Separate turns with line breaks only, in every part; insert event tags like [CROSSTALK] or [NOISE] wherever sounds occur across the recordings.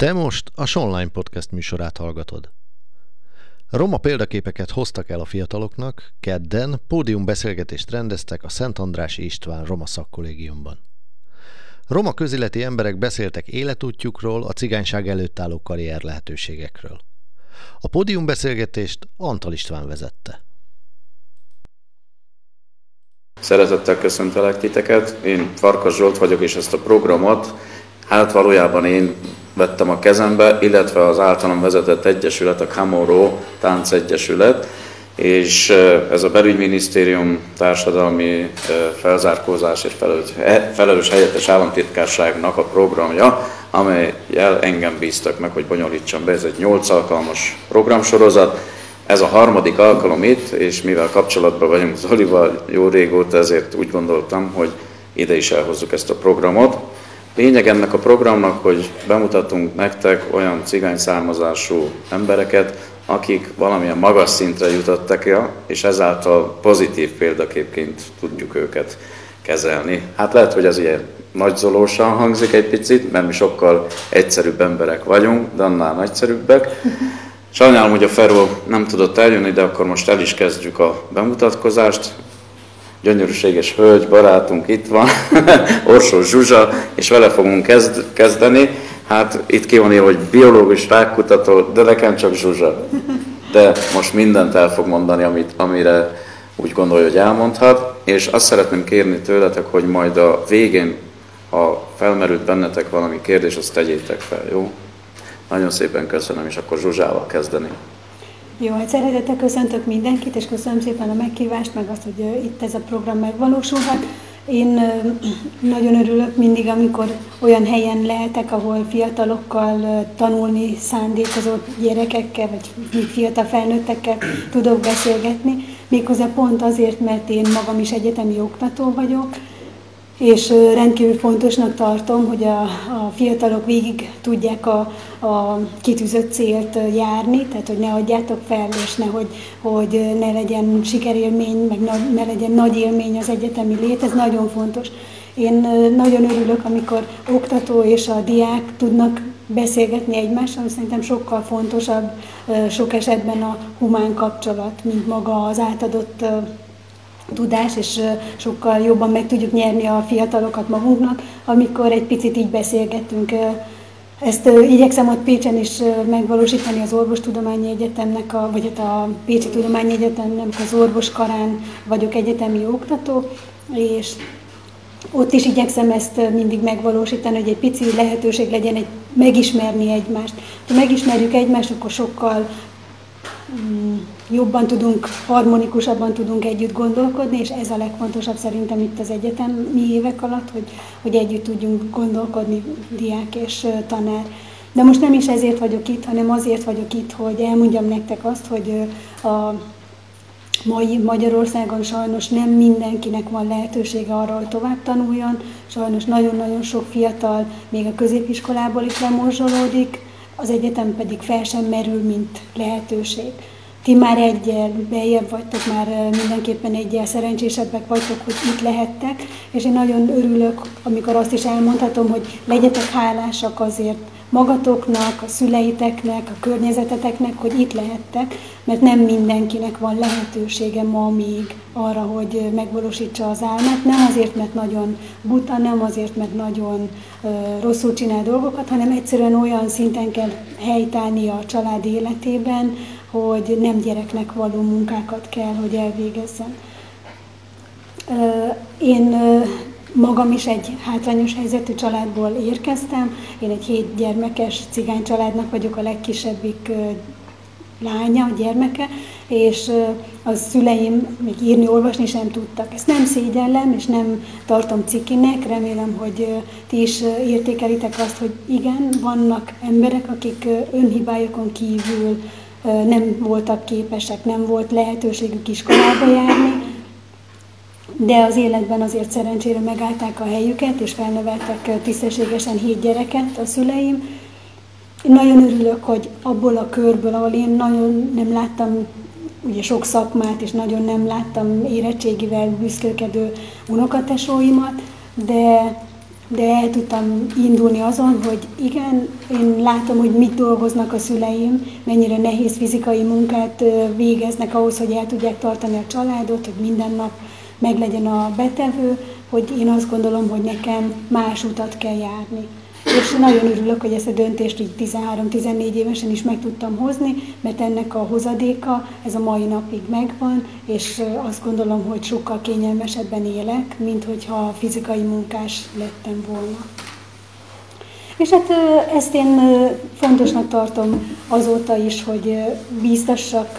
Te most a Sonline Podcast műsorát hallgatod. Roma példaképeket hoztak el a fiataloknak, kedden pódiumbeszélgetést rendeztek a Szent Andrási István Roma szakkollégiumban. Roma közéleti emberek beszéltek életútjukról, a cigányság előtt álló karrier lehetőségekről. A pódiumbeszélgetést Antal István vezette.
Szeretettel köszöntelek titeket, én Farkas Zsolt vagyok, és ezt a programot hát valójában én vettem a kezembe, illetve az általam vezetett egyesület, a Camorro Egyesület, és ez a belügyminisztérium társadalmi felzárkózás és felelős helyettes államtitkárságnak a programja, amelyel engem bíztak meg, hogy bonyolítsam be. Ez egy 8 alkalmas programsorozat, ez a harmadik alkalom itt, és mivel kapcsolatban vagyunk Zolival jó régóta, ezért úgy gondoltam, hogy ide is elhozzuk ezt a programot. Lényeg ennek a programnak, hogy bemutatunk nektek olyan cigány származású embereket, akik valamilyen magas szintre jutottak el, és ezáltal pozitív példaképként tudjuk őket kezelni. Hát lehet, hogy ez ilyen nagyzolósan hangzik egy picit, mert mi sokkal egyszerűbb emberek vagyunk, de annál nagyszerűbbek. Sajnálom, hogy a Feró nem tudott eljönni, de akkor most el is kezdjük a bemutatkozást gyönyörűséges hölgy, barátunk itt van, [LAUGHS] Orsó Zsuzsa, és vele fogunk kezd, kezdeni. Hát itt ki hogy biológus, rákkutató, de nekem csak Zsuzsa. De most mindent el fog mondani, amit, amire úgy gondolja, hogy elmondhat. És azt szeretném kérni tőletek, hogy majd a végén, ha felmerült bennetek valami kérdés, azt tegyétek fel, jó? Nagyon szépen köszönöm, és akkor Zsuzsával kezdeni.
Jó, hát szeretettel köszöntök mindenkit, és köszönöm szépen a meghívást, meg azt, hogy itt ez a program megvalósulhat. Én nagyon örülök mindig, amikor olyan helyen lehetek, ahol fiatalokkal tanulni szándékozott gyerekekkel, vagy fiatal felnőttekkel tudok beszélgetni. Méghozzá pont azért, mert én magam is egyetemi oktató vagyok, és rendkívül fontosnak tartom, hogy a, a fiatalok végig tudják a, a kitűzött célt járni, tehát hogy ne adjátok fel, és ne, hogy, hogy ne legyen sikerélmény, meg ne legyen nagy élmény az egyetemi lét, ez nagyon fontos. Én nagyon örülök, amikor oktató és a diák tudnak beszélgetni egymással, szerintem sokkal fontosabb sok esetben a humán kapcsolat, mint maga az átadott tudás, és sokkal jobban meg tudjuk nyerni a fiatalokat magunknak, amikor egy picit így beszélgetünk. Ezt igyekszem ott Pécsen is megvalósítani az Orvostudományi Egyetemnek, a, vagy hát a Pécsi Tudományi Egyetemnek az orvoskarán vagyok egyetemi oktató, és ott is igyekszem ezt mindig megvalósítani, hogy egy pici lehetőség legyen egy megismerni egymást. Ha megismerjük egymást, akkor sokkal jobban tudunk, harmonikusabban tudunk együtt gondolkodni, és ez a legfontosabb szerintem itt az egyetemi évek alatt, hogy, hogy együtt tudjunk gondolkodni diák és tanár. De most nem is ezért vagyok itt, hanem azért vagyok itt, hogy elmondjam nektek azt, hogy a mai Magyarországon sajnos nem mindenkinek van lehetősége arra, hogy tovább tanuljon. Sajnos nagyon-nagyon sok fiatal még a középiskolából is lemorzsolódik, az egyetem pedig fel sem merül, mint lehetőség. Ti már egyel bejebb vagytok, már mindenképpen egyel szerencsésebbek vagytok, hogy itt lehettek, és én nagyon örülök, amikor azt is elmondhatom, hogy legyetek hálásak azért magatoknak, a szüleiteknek, a környezeteteknek, hogy itt lehettek, mert nem mindenkinek van lehetősége ma még arra, hogy megvalósítsa az álmát, nem azért, mert nagyon buta, nem azért, mert nagyon rosszul csinál dolgokat, hanem egyszerűen olyan szinten kell helytállni a család életében, hogy nem gyereknek való munkákat kell, hogy elvégezzen. Én magam is egy hátrányos helyzetű családból érkeztem. Én egy hét gyermekes cigány családnak vagyok a legkisebbik lánya, gyermeke, és a szüleim még írni, olvasni sem tudtak. Ezt nem szégyellem, és nem tartom cikinek, remélem, hogy ti is értékelitek azt, hogy igen, vannak emberek, akik önhibájukon kívül nem voltak képesek, nem volt lehetőségük iskolába járni, de az életben azért szerencsére megállták a helyüket, és felneveltek tisztességesen hét gyereket a szüleim. Én nagyon örülök, hogy abból a körből, ahol én nagyon nem láttam ugye sok szakmát, és nagyon nem láttam érettségivel büszkélkedő unokatesóimat, de de el tudtam indulni azon, hogy igen, én látom, hogy mit dolgoznak a szüleim, mennyire nehéz fizikai munkát végeznek ahhoz, hogy el tudják tartani a családot, hogy minden nap meglegyen a betevő, hogy én azt gondolom, hogy nekem más utat kell járni. És nagyon örülök, hogy ezt a döntést így 13-14 évesen is meg tudtam hozni, mert ennek a hozadéka ez a mai napig megvan, és azt gondolom, hogy sokkal kényelmesebben élek, mint hogyha fizikai munkás lettem volna. És hát ezt én fontosnak tartom azóta is, hogy bíztassak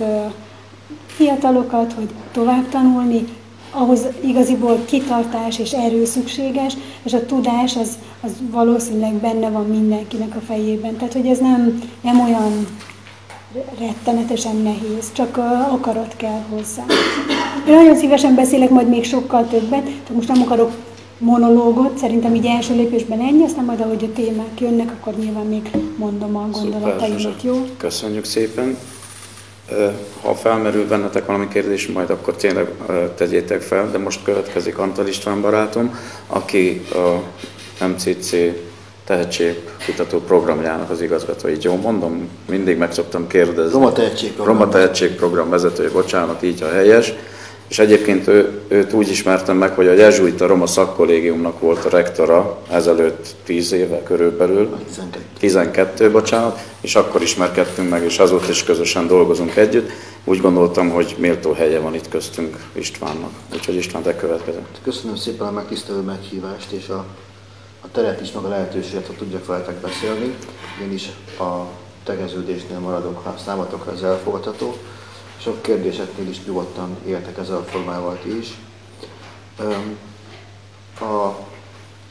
fiatalokat, hogy tovább tanulni, ahhoz igaziból kitartás és erő szükséges, és a tudás az, az valószínűleg benne van mindenkinek a fejében. Tehát, hogy ez nem, nem olyan rettenetesen nehéz, csak akarat kell hozzá. Én nagyon szívesen beszélek majd még sokkal többet, tehát most nem akarok monológot, szerintem így első lépésben ennyi, aztán majd ahogy a témák jönnek, akkor nyilván még mondom a gondolataimat, jó?
Köszönjük szépen. Ha felmerül bennetek valami kérdés, majd akkor tényleg tegyétek fel, de most következik Antal István barátom, aki a MCC tehetségkutató programjának az igazgató. Így jó mondom, mindig meg szoktam kérdezni.
Roma tehetségprogram.
Roma tehetségprogram vezetője, bocsánat, így a helyes. És egyébként ő, őt úgy ismertem meg, hogy a Jezsuita Roma Szakkollégiumnak volt a rektora ezelőtt 10 éve körülbelül. 12. 12, bocsánat, és akkor ismerkedtünk meg, és azóta is közösen dolgozunk együtt. Úgy gondoltam, hogy méltó helye van itt köztünk Istvánnak. Úgyhogy István, te következő.
Köszönöm szépen a megtisztelő meghívást, és a, a teret is, meg a lehetőséget, hogy tudjak veletek beszélni. Én is a tegeződésnél maradok, ha számotokra ez elfogadható sok kérdéseknél is nyugodtan éltek ezzel a formával is. A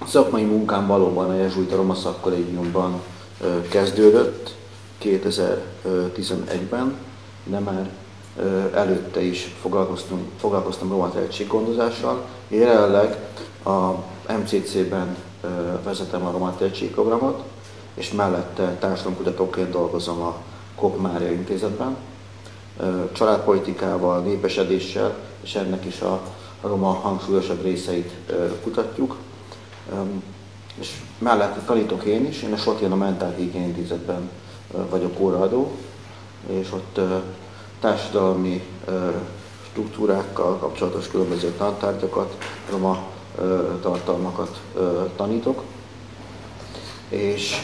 szakmai munkám valóban a Jezsuita Roma Szakkollégiumban kezdődött 2011-ben, de már előtte is foglalkoztam, foglalkoztam roma tehetséggondozással. Én jelenleg a MCC-ben vezetem a roma tehetségprogramot, és mellette társadalomkutatóként dolgozom a Kok Mária intézetben családpolitikával, népesedéssel, és ennek is a, roma hangsúlyosabb részeit kutatjuk. És mellett tanítok én is, én a Sotján a Mentál Higién Intézetben vagyok óraadó, és ott társadalmi struktúrákkal kapcsolatos különböző tantárgyakat, roma tartalmakat tanítok. És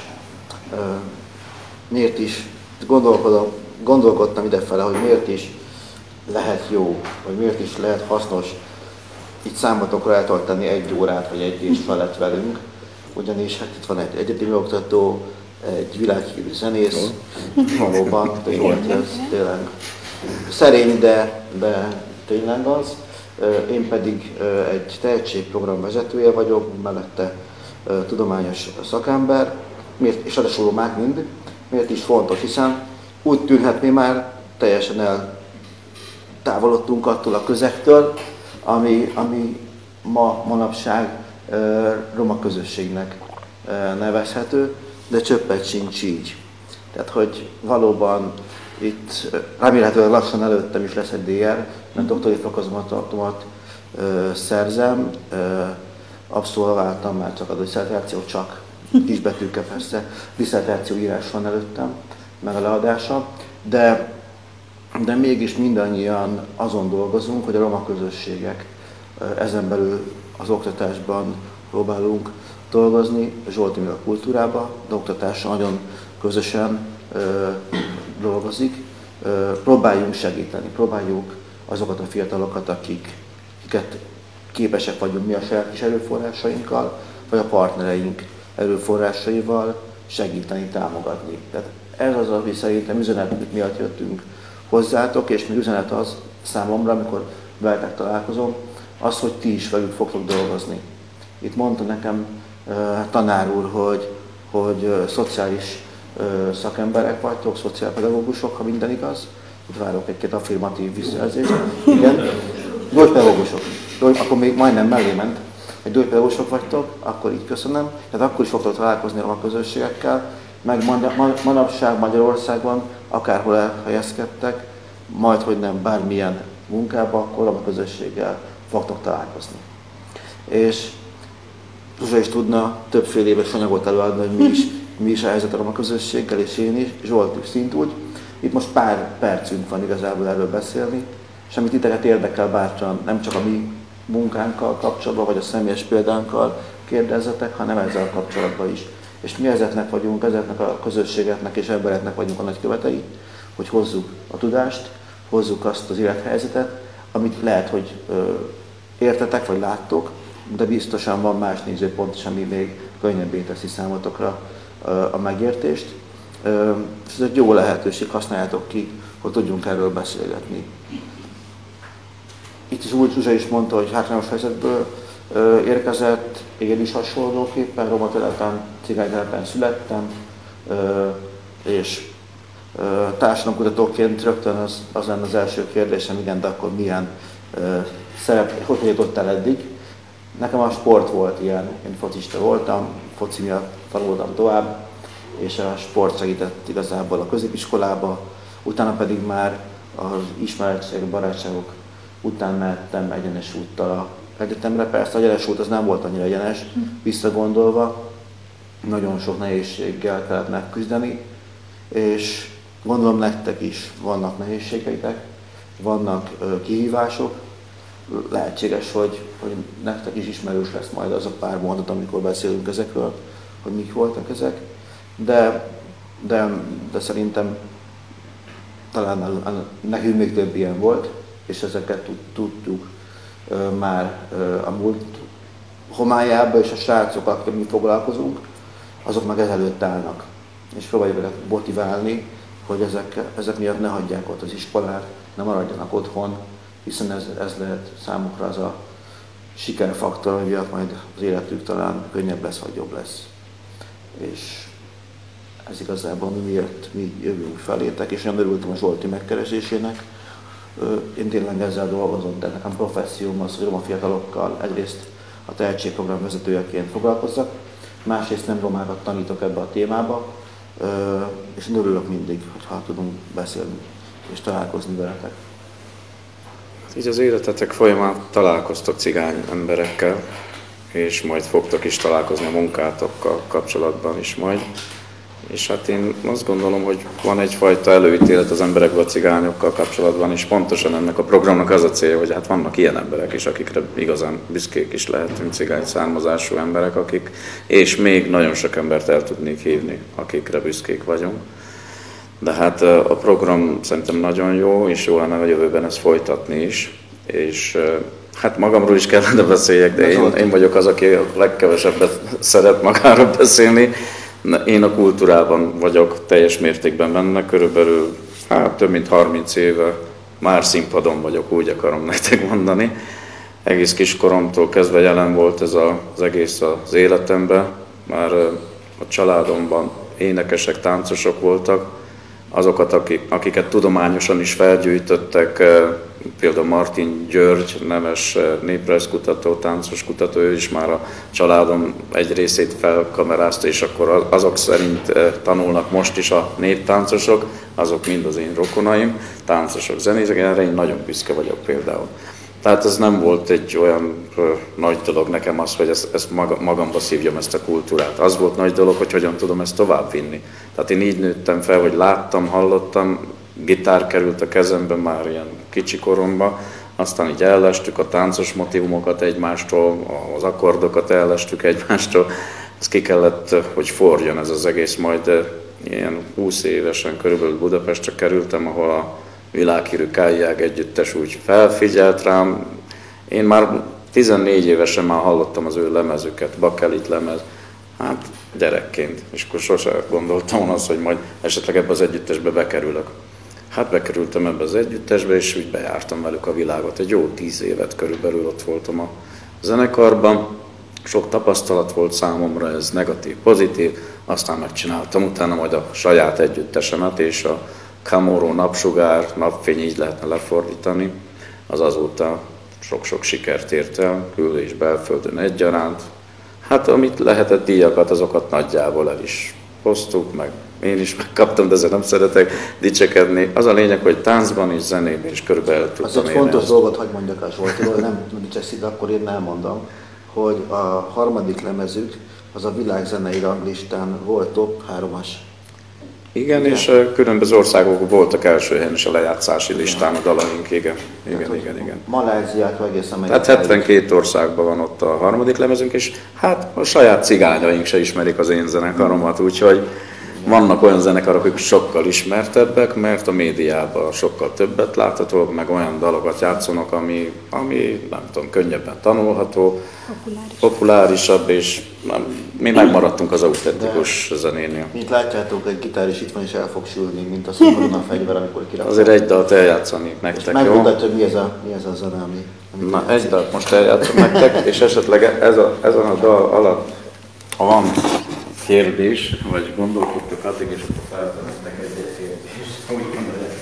miért is gondolkodom gondolkodtam idefele, hogy miért is lehet jó, vagy miért is lehet hasznos itt számotokra eltartani egy órát, vagy egy és felett velünk, ugyanis hát itt van egy egyetemi oktató, egy világhírű zenész, valóban, tényleg, ez tényleg szerény, de, de tényleg az. Én pedig egy tehetségprogram vezetője vagyok, mellette tudományos szakember, miért, és a romák mind. Miért is fontos, hiszen úgy tűnhet, mi már teljesen eltávolodtunk attól a közektől, ami, ami ma manapság roma közösségnek nevezhető, de csöppet sincs így. Tehát, hogy valóban itt remélhetőleg lassan előttem is lesz egy DR, mert doktori fokozatomat szerzem, abszolváltam már csak a diszertáció, csak kisbetűkkel persze, diszertáció írás van előttem, meg a leadása, de, de mégis mindannyian azon dolgozunk, hogy a roma közösségek ezen belül az oktatásban próbálunk dolgozni, Zsolti a kultúrába, de oktatással nagyon közösen ö, dolgozik. Ö, próbáljunk segíteni, próbáljuk azokat a fiatalokat, akik, akiket képesek vagyunk mi a saját kis erőforrásainkkal, vagy a partnereink erőforrásaival segíteni, támogatni. Tehát ez az, ami szerintem üzenet miatt jöttünk hozzátok, és még üzenet az számomra, amikor veletek találkozom, az, hogy ti is velük fogtok dolgozni. Itt mondta nekem tanár úr, hogy, hogy szociális szakemberek vagytok, szociálpedagógusok, ha minden igaz. Itt várok egy-két affirmatív visszajelzést. Igen, gyógypedagógusok. Akkor még majdnem mellé ment. Egy gyógypedagógusok vagytok, akkor így köszönöm. Tehát akkor is fogtok találkozni a közösségekkel, meg manapság Magyarországon, akárhol elhelyezkedtek, majd hogy nem bármilyen munkába, akkor a közösséggel fogtok találkozni. És Zsuzsa is tudna többféle éves anyagot előadni, hogy mi is, mi is a helyzet a roma közösséggel, és én is, Zsolt is szintúgy. Itt most pár percünk van igazából erről beszélni, és amit titeket érdekel bárcsan, nem csak a mi munkánkkal kapcsolatban, vagy a személyes példánkkal kérdezzetek, hanem ezzel kapcsolatban is. És mi ezeknek vagyunk, ezeknek a közösségeknek és embereknek vagyunk a nagykövetei, hogy hozzuk a tudást, hozzuk azt az élethelyzetet, amit lehet, hogy ö, értetek vagy láttok, de biztosan van más nézőpont is, ami még könnyebbé teszi számotokra ö, a megértést. Ö, ez egy jó lehetőség, használjátok ki, hogy tudjunk erről beszélgetni. Itt is úgy Zsuzsa is mondta, hogy hátrányos helyzetből érkezett, én is hasonlóképpen, roma telepen, cigány telepen születtem, és társadalomkutatóként rögtön az, az lenne az első kérdésem, igen, de akkor milyen szerep, hogy jutottál eddig? Nekem a sport volt ilyen, én focista voltam, foci miatt tanultam tovább, és a sport segített igazából a középiskolába, utána pedig már az ismeretségek, barátságok után mehettem egyenes úttal a egyetemre. Persze a egyenes út az nem volt annyira egyenes, visszagondolva, nagyon sok nehézséggel kellett megküzdeni, és Gondolom nektek is vannak nehézségeitek, vannak kihívások, lehetséges, hogy, hogy nektek is ismerős lesz majd az a pár mondat, amikor beszélünk ezekről, hogy mik voltak ezek, de, de, de szerintem talán nekünk még több ilyen volt, és ezeket tudtuk már a múlt homályába, és a srácok, akik mi foglalkozunk, azok meg ezelőtt állnak, és próbáljuk őket motiválni, hogy ezek, ezek miatt ne hagyják ott az iskolát, ne maradjanak otthon, hiszen ez, ez lehet számukra az a sikerfaktor, hogy miatt majd az életük talán könnyebb lesz, vagy jobb lesz. És ez igazából mi miért mi jövünk felétek, és nagyon örültem a Zsolti megkeresésének. Én tényleg ezzel dolgozom, de nekem professzióm az, hogy roma fiatalokkal egyrészt a tehetségprogram vezetőjeként foglalkozzak, másrészt nem romákat tanítok ebbe a témába, és én örülök mindig, hogyha tudunk beszélni és találkozni veletek.
Így az életetek folyamán találkoztok cigány emberekkel, és majd fogtok is találkozni a munkátokkal kapcsolatban is majd. És hát én azt gondolom, hogy van egyfajta előítélet az emberekben a cigányokkal kapcsolatban, és pontosan ennek a programnak az a célja, hogy hát vannak ilyen emberek is, akikre igazán büszkék is lehetünk, cigány származású emberek, akik, és még nagyon sok embert el tudnék hívni, akikre büszkék vagyunk. De hát a program szerintem nagyon jó, és jó lenne a jövőben ezt folytatni is. És hát magamról is kellene beszéljek, de én, én vagyok az, aki a legkevesebbet szeret magáról beszélni, én a kultúrában vagyok teljes mértékben benne, körülbelül hát, több mint 30 éve már színpadon vagyok, úgy akarom [LAUGHS] nektek mondani. Egész kiskoromtól kezdve jelen volt ez a, az egész az életemben, már a családomban énekesek, táncosok voltak, azokat, akik, akiket tudományosan is felgyűjtöttek, például Martin György, neves néprajzkutató, táncos kutató, ő is már a családom egy részét felkamerázta, és akkor azok szerint tanulnak most is a néptáncosok, azok mind az én rokonaim, táncosok, zenészek, erre én nagyon büszke vagyok például. Tehát ez nem volt egy olyan ö, nagy dolog nekem az, hogy ezt, ezt maga, magamba szívjam ezt a kultúrát. Az volt nagy dolog, hogy hogyan tudom ezt továbbvinni. Tehát én így nőttem fel, hogy láttam, hallottam, gitár került a kezembe már ilyen kicsi koromban, aztán így ellestük a táncos motivumokat egymástól, az akkordokat ellestük egymástól, ez ki kellett, hogy forjon ez az egész, majd ilyen 20 évesen körülbelül Budapestre kerültem, ahol a világhírű Kályág együttes úgy felfigyelt rám. Én már 14 évesen már hallottam az ő lemezüket, Bakelit lemez, hát gyerekként, és akkor sose gondoltam azt, hogy majd esetleg ebbe az együttesbe bekerülök. Hát bekerültem ebbe az együttesbe, és úgy bejártam velük a világot. Egy jó tíz évet körülbelül ott voltam a zenekarban. Sok tapasztalat volt számomra, ez negatív, pozitív. Aztán megcsináltam utána majd a saját együttesemet, és a Camorro napsugár, napfény így lehetne lefordítani. Az azóta sok-sok sikert ért el, kül- és belföldön egyaránt. Hát amit lehetett díjakat, azokat nagyjából el is hoztuk, meg én is megkaptam, de ezzel nem szeretek dicsekedni. Az a lényeg, hogy táncban és zenében is körülbelül tudtam
Az egy fontos dolgot, hogy mondjak a Zsoltiról, nem dicsekszik, akkor én elmondom, hogy a harmadik lemezük az a világzenei ranglistán volt top 3-as.
Igen, igen, és különböző országok voltak első helyen is a lejátszási listán a dalaink, igen. Igen,
Tehát,
igen, igen.
Maláziától egészen
Tehát 72 országban van ott a harmadik lemezünk, és hát a saját cigányaink se ismerik az én zenekaromat, úgyhogy vannak olyan zenekarok, akik sokkal ismertebbek, mert a médiában sokkal többet láthatók, meg olyan dalokat játszanak, ami, ami nem tudom, könnyebben tanulható,
Populáris.
populárisabb, és nem, mi megmaradtunk az autentikus zenénél.
Mint látjátok, egy gitár is itt van és el fog sülni, mint a szomorúna fegyver, amikor kirakod.
Azért egy dalt eljátszani nektek, jó?
Megmutatja, hogy mi ez a, mi ez a zene, ami, ami
Na, egy dalt most eljátszom nektek, és esetleg ez a, ezen a dal alatt, ha van kérdés, vagy gondolkodtok addig, és akkor feltemettek egy kérdést. Úgy gondolják.